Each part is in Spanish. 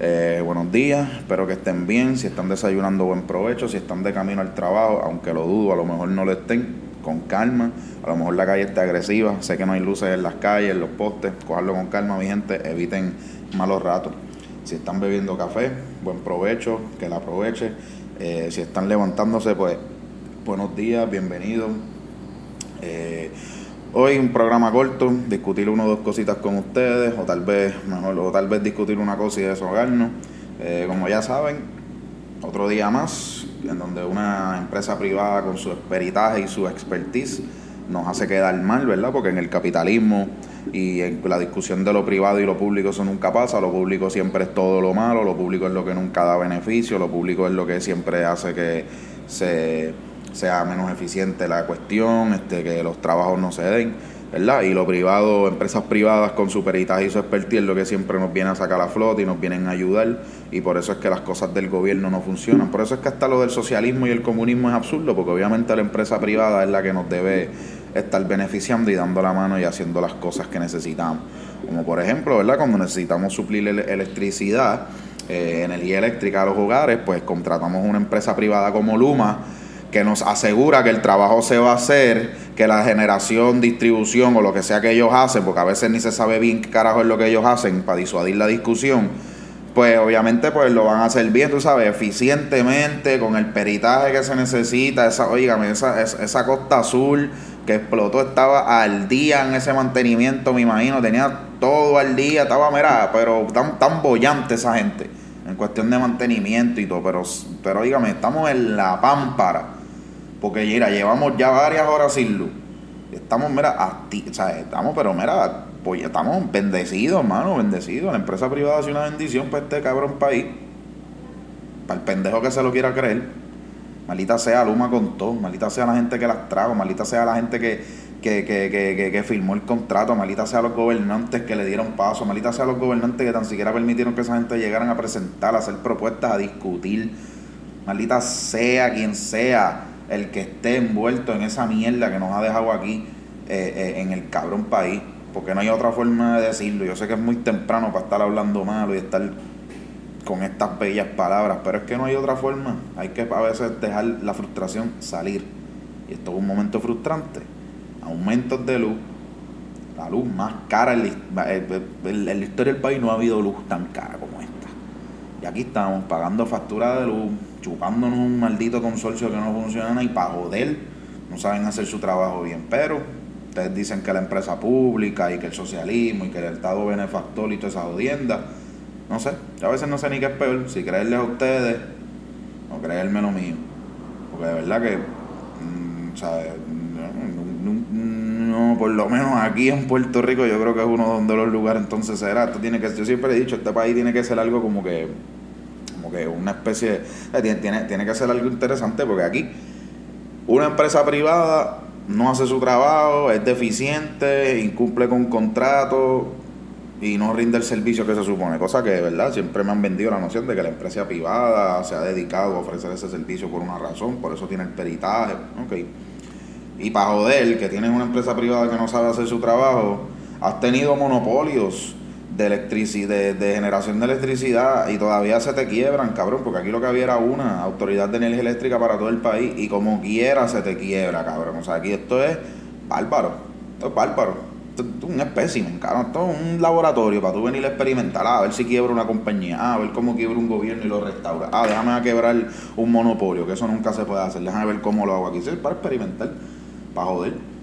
Eh, buenos días, espero que estén bien, si están desayunando buen provecho, si están de camino al trabajo, aunque lo dudo, a lo mejor no lo estén, con calma, a lo mejor la calle está agresiva, sé que no hay luces en las calles, en los postes, cojarlo con calma mi gente, eviten malos ratos. Si están bebiendo café, buen provecho, que la aproveche. Eh, si están levantándose, pues buenos días, bienvenidos. Eh, Hoy un programa corto, discutir una o dos cositas con ustedes, o tal vez, mejor, o tal vez discutir una cosa y deshogarnos. Eh, como ya saben, otro día más, en donde una empresa privada con su peritaje y su expertise nos hace quedar mal, ¿verdad? Porque en el capitalismo y en la discusión de lo privado y lo público eso nunca pasa, lo público siempre es todo lo malo, lo público es lo que nunca da beneficio, lo público es lo que siempre hace que se sea menos eficiente la cuestión, este, que los trabajos no se den, ¿verdad? Y lo privado, empresas privadas con su peritaje y su expertise es lo que siempre nos viene a sacar la flota y nos vienen a ayudar y por eso es que las cosas del gobierno no funcionan. Por eso es que hasta lo del socialismo y el comunismo es absurdo, porque obviamente la empresa privada es la que nos debe estar beneficiando y dando la mano y haciendo las cosas que necesitamos. Como por ejemplo, ¿verdad? Cuando necesitamos suplir electricidad, eh, energía eléctrica a los hogares, pues contratamos una empresa privada como Luma, que nos asegura que el trabajo se va a hacer, que la generación, distribución o lo que sea que ellos hacen, porque a veces ni se sabe bien qué carajo es lo que ellos hacen para disuadir la discusión, pues obviamente pues lo van a hacer bien, tú sabes, eficientemente, con el peritaje que se necesita, esa, oígame, esa, esa costa azul que explotó estaba al día en ese mantenimiento, me imagino, tenía todo al día, estaba, mira, pero tan, tan bollante esa gente en cuestión de mantenimiento y todo, pero, pero dígame, estamos en la pámpara porque mira, llevamos ya varias horas sin luz. Estamos, mira, o sea, estamos, pero mira, pues estamos bendecidos, hermano, bendecidos. La empresa privada hace una bendición para este cabrón país. Para el pendejo que se lo quiera creer. Malita sea Luma con todo, malita sea la gente que las trajo, malita sea la gente que, que, que, que, que, firmó el contrato, malita sea los gobernantes que le dieron paso, malita sea los gobernantes que tan siquiera permitieron que esa gente llegaran a presentar, a hacer propuestas, a discutir, malita sea quien sea el que esté envuelto en esa mierda que nos ha dejado aquí eh, eh, en el cabrón país. Porque no hay otra forma de decirlo. Yo sé que es muy temprano para estar hablando malo y estar con estas bellas palabras, pero es que no hay otra forma. Hay que a veces dejar la frustración salir. Y esto es un momento frustrante. Aumentos de luz. La luz más cara en la, en la historia del país no ha habido luz tan cara como esta. Y aquí estamos pagando factura de luz, chupándonos un maldito consorcio que no funciona y para joder no saben hacer su trabajo bien. Pero ustedes dicen que la empresa pública y que el socialismo y que el Estado benefactor y toda esa jodienda. No sé, a veces no sé ni qué es peor, si creerles a ustedes o creerme lo mío. Porque de verdad que, mm, No, por lo menos aquí en Puerto Rico yo creo que es uno de los lugares entonces será. Esto tiene que, yo siempre he dicho, este país tiene que ser algo como que que una especie, eh, tiene, tiene que ser algo interesante porque aquí una empresa privada no hace su trabajo, es deficiente, incumple con contratos y no rinde el servicio que se supone. Cosa que, de verdad, siempre me han vendido la noción de que la empresa privada se ha dedicado a ofrecer ese servicio por una razón, por eso tiene el peritaje. Okay. Y para joder, que tienes una empresa privada que no sabe hacer su trabajo, has tenido monopolios de electricidad, de, generación de electricidad y todavía se te quiebran, cabrón, porque aquí lo que había era una autoridad de energía eléctrica para todo el país y como quiera se te quiebra, cabrón. O sea, aquí esto es bárbaro, esto es bárbaro. Esto, es un espécimen, cabrón. Esto es un laboratorio para tú venir a experimentar, a ver si quiebra una compañía, a ver cómo quiebra un gobierno y lo restaura. Ah, déjame a quebrar un monopolio, que eso nunca se puede hacer. Déjame ver cómo lo hago aquí. es para experimentar, para joder.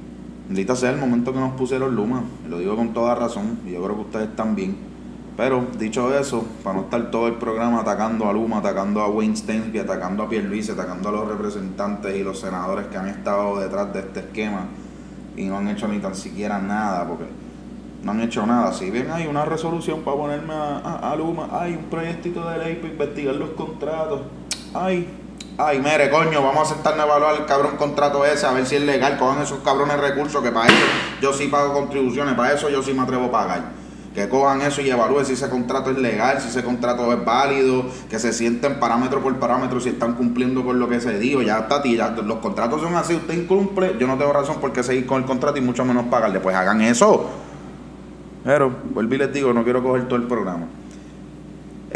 Bendita sea el momento que nos pusieron Luma, lo digo con toda razón, y yo creo que ustedes también. Pero dicho eso, para no estar todo el programa atacando a Luma, atacando a Wayne Stensby, atacando a Pierluisi, atacando a los representantes y los senadores que han estado detrás de este esquema y no han hecho ni tan siquiera nada, porque no han hecho nada. Si bien hay una resolución para ponerme a, a Luma, hay un proyectito de ley para investigar los contratos, hay Ay, mire, coño, vamos a sentarnos a evaluar el cabrón contrato ese, a ver si es legal. Cojan esos cabrones recursos que para eso yo sí pago contribuciones, para eso yo sí me atrevo a pagar. Que cojan eso y evalúen si ese contrato es legal, si ese contrato es válido, que se sienten parámetro por parámetro si están cumpliendo con lo que se dijo. Ya está, ya, los contratos son así, usted incumple, yo no tengo razón por qué seguir con el contrato y mucho menos pagarle. Pues hagan eso. Pero, vuelvo y les digo, no quiero coger todo el programa.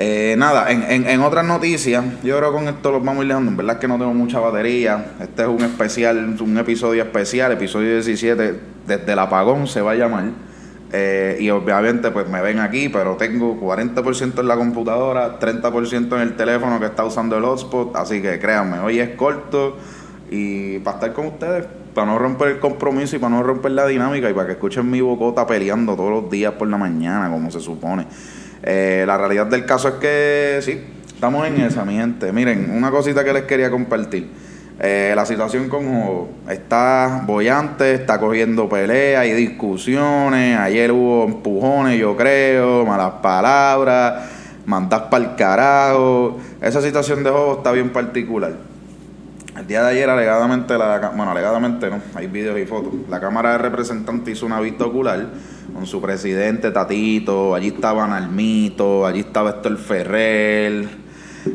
Eh, nada, en, en, otras noticias, yo creo que con esto los vamos a ir lejando. En verdad es que no tengo mucha batería. Este es un especial, un episodio especial, episodio 17, desde el apagón se va a llamar. Eh, y obviamente pues me ven aquí, pero tengo 40% en la computadora, 30% en el teléfono que está usando el hotspot. Así que créanme, hoy es corto y para estar con ustedes, para no romper el compromiso y para no romper la dinámica y para que escuchen mi bocota peleando todos los días por la mañana, como se supone. Eh, la realidad del caso es que sí, estamos en esa, mi gente. Miren, una cosita que les quería compartir. Eh, la situación con está bollante, está cogiendo peleas y discusiones. Ayer hubo empujones, yo creo, malas palabras, mandas para el carajo. Esa situación de juego está bien particular. El día de ayer, alegadamente, la, bueno, alegadamente no, hay videos y fotos. La Cámara de Representantes hizo una vista ocular con su presidente Tatito, allí estaba Nalmito, allí estaba Héctor Ferrer,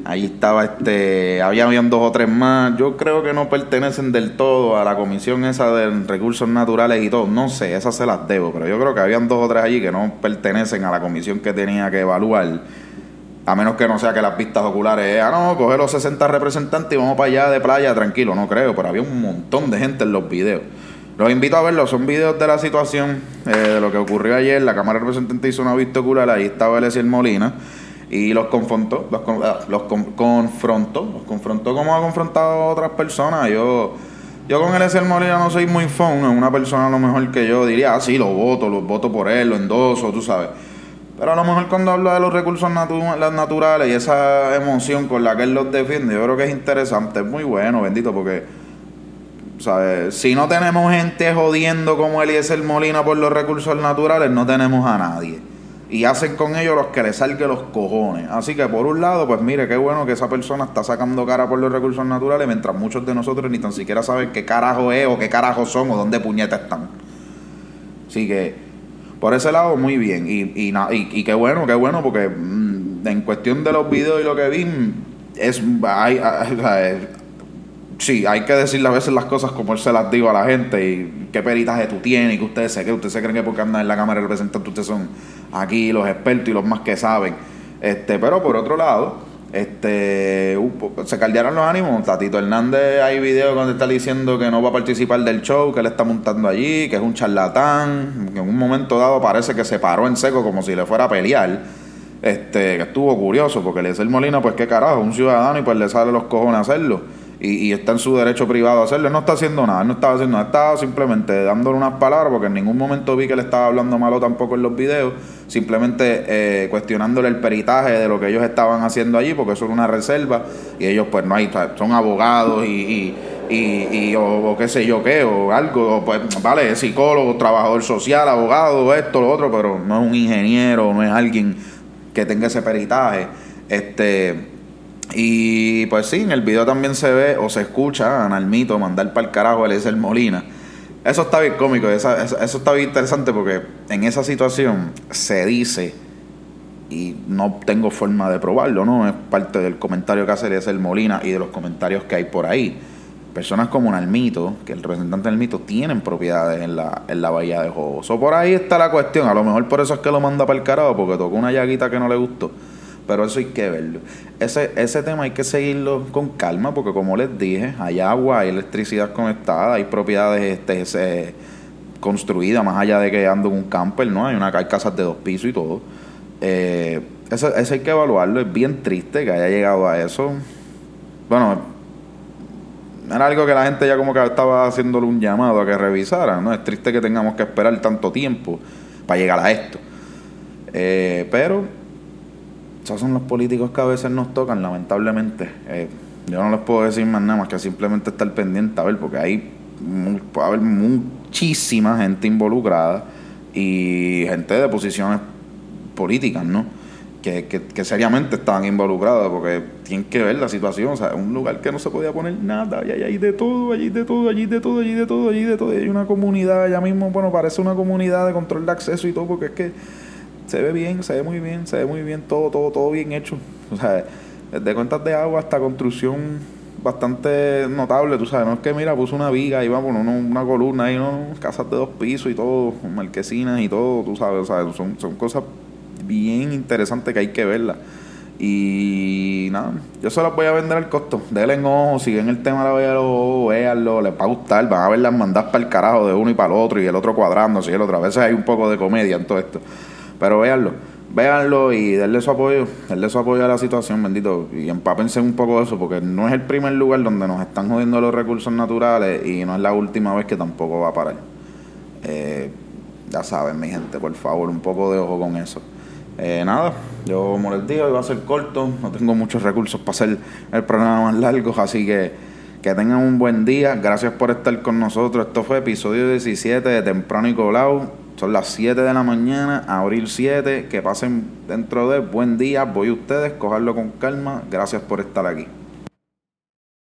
allí estaba este, había dos o tres más, yo creo que no pertenecen del todo a la comisión esa de recursos naturales y todo, no sé, esas se las debo, pero yo creo que habían dos o tres allí que no pertenecen a la comisión que tenía que evaluar, a menos que no sea que las vistas oculares, ah no, coge los 60 representantes y vamos para allá de playa, tranquilo, no creo, pero había un montón de gente en los videos. Los invito a verlos, son videos de la situación, eh, de lo que ocurrió ayer. La Cámara de Representantes hizo una vista ocular, ahí estaba el Molina y los confrontó, los, ah, los confrontó, los confrontó como ha confrontado otras personas. Yo, yo con el Molina no soy muy fan, es una persona a lo mejor que yo diría, ah, sí, lo voto, lo voto por él, lo endoso, tú sabes. Pero a lo mejor cuando habla de los recursos naturales y esa emoción con la que él los defiende, yo creo que es interesante, es muy bueno, bendito, porque si no tenemos gente jodiendo como Eliezer Molina por los recursos naturales, no tenemos a nadie. Y hacen con ellos los que les salgan los cojones. Así que por un lado, pues mire, qué bueno que esa persona está sacando cara por los recursos naturales, mientras muchos de nosotros ni tan siquiera saben qué carajo es o qué carajo son o dónde puñetas están. Así que, por ese lado, muy bien. Y, y, y, qué bueno, qué bueno, porque mm, en cuestión de los videos y lo que vi, es, hay, sí, hay que decirle a veces las cosas como él se las digo a la gente y qué peritaje tú tienes y que ustedes se creen, ustedes se creen que porque andan en la Cámara de Representantes ustedes son aquí los expertos y los más que saben. Este, pero por otro lado, este se caldearon los ánimos. Tatito Hernández hay videos donde está diciendo que no va a participar del show, que él está montando allí, que es un charlatán, que en un momento dado parece que se paró en seco como si le fuera a pelear. Este, que estuvo curioso, porque le dice el Molina, pues qué carajo, un ciudadano y pues le sale los cojones hacerlo y, está en su derecho privado a hacerlo. no está haciendo nada, no estaba haciendo nada, estaba simplemente dándole unas palabras, porque en ningún momento vi que le estaba hablando malo tampoco en los videos, simplemente eh, cuestionándole el peritaje de lo que ellos estaban haciendo allí, porque eso era una reserva, y ellos pues no hay, son abogados y, y, o, qué sé yo qué, o algo, pues vale, psicólogo, trabajador social, abogado, esto, lo otro, pero no es un ingeniero, no es alguien que tenga ese peritaje. Este y pues sí, en el video también se ve o se escucha a Nalmito mandar para el carajo a el Molina. Eso está bien cómico, eso, está bien interesante porque en esa situación se dice, y no tengo forma de probarlo, ¿no? Es parte del comentario que hace el Molina y de los comentarios que hay por ahí. Personas como Nalmito, que el representante del mito, tienen propiedades en la, en la bahía de Jobos. O por ahí está la cuestión. A lo mejor por eso es que lo manda para el carajo, porque tocó una llaguita que no le gustó pero eso hay que verlo. Ese, ese tema hay que seguirlo con calma porque como les dije, hay agua, hay electricidad conectada, hay propiedades este, construidas más allá de que ando en un camper, ¿no? Hay, una, hay casas de dos pisos y todo. Eh, eso, hay que evaluarlo, es bien triste que haya llegado a eso. Bueno, era algo que la gente ya como que estaba haciéndole un llamado a que revisara, ¿no? Es triste que tengamos que esperar tanto tiempo para llegar a esto. Eh, pero esos son los políticos que a veces nos tocan, lamentablemente. Eh, yo no les puedo decir más nada más que simplemente estar pendiente a ver, porque hay puede haber muchísima gente involucrada y gente de posiciones políticas, ¿no? que, que, seriamente estaban involucrados, porque tienen que ver la situación, o sea, un lugar que no se podía poner nada, y hay de todo, allí de todo, allí de todo, allí de todo, allí de todo, hay una comunidad, ya mismo, bueno, parece una comunidad de control de acceso y todo, porque es que se ve bien, se ve muy bien, se ve muy bien todo, todo, todo bien hecho, o sea, desde cuentas de agua hasta construcción bastante notable, tú sabes, no es que mira, puso una viga y va por una columna y ¿no? casas de dos pisos y todo, marquesinas y todo, tú sabes, o sea, son, son cosas bien interesante que hay que verla. Y nada, yo se las voy a vender al costo. Denle en ojo, siguen el tema la véanlo, les va a gustar, van a ver las mandadas para el carajo de uno y para el otro y el otro cuadrando, y el otro. A veces hay un poco de comedia en todo esto. Pero véanlo, véanlo y denle su apoyo, denle su apoyo a la situación, bendito. Y empápense un poco de eso, porque no es el primer lugar donde nos están jodiendo los recursos naturales y no es la última vez que tampoco va a parar. Eh, ya saben, mi gente, por favor, un poco de ojo con eso. Eh, nada, yo como les digo, iba a ser corto, no tengo muchos recursos para hacer el programa más largo, así que que tengan un buen día, gracias por estar con nosotros. Esto fue episodio 17 de Temprano y Colau. Son las 7 de la mañana, abril 7. Que pasen dentro de buen día. Voy ustedes, cogerlo con calma. Gracias por estar aquí.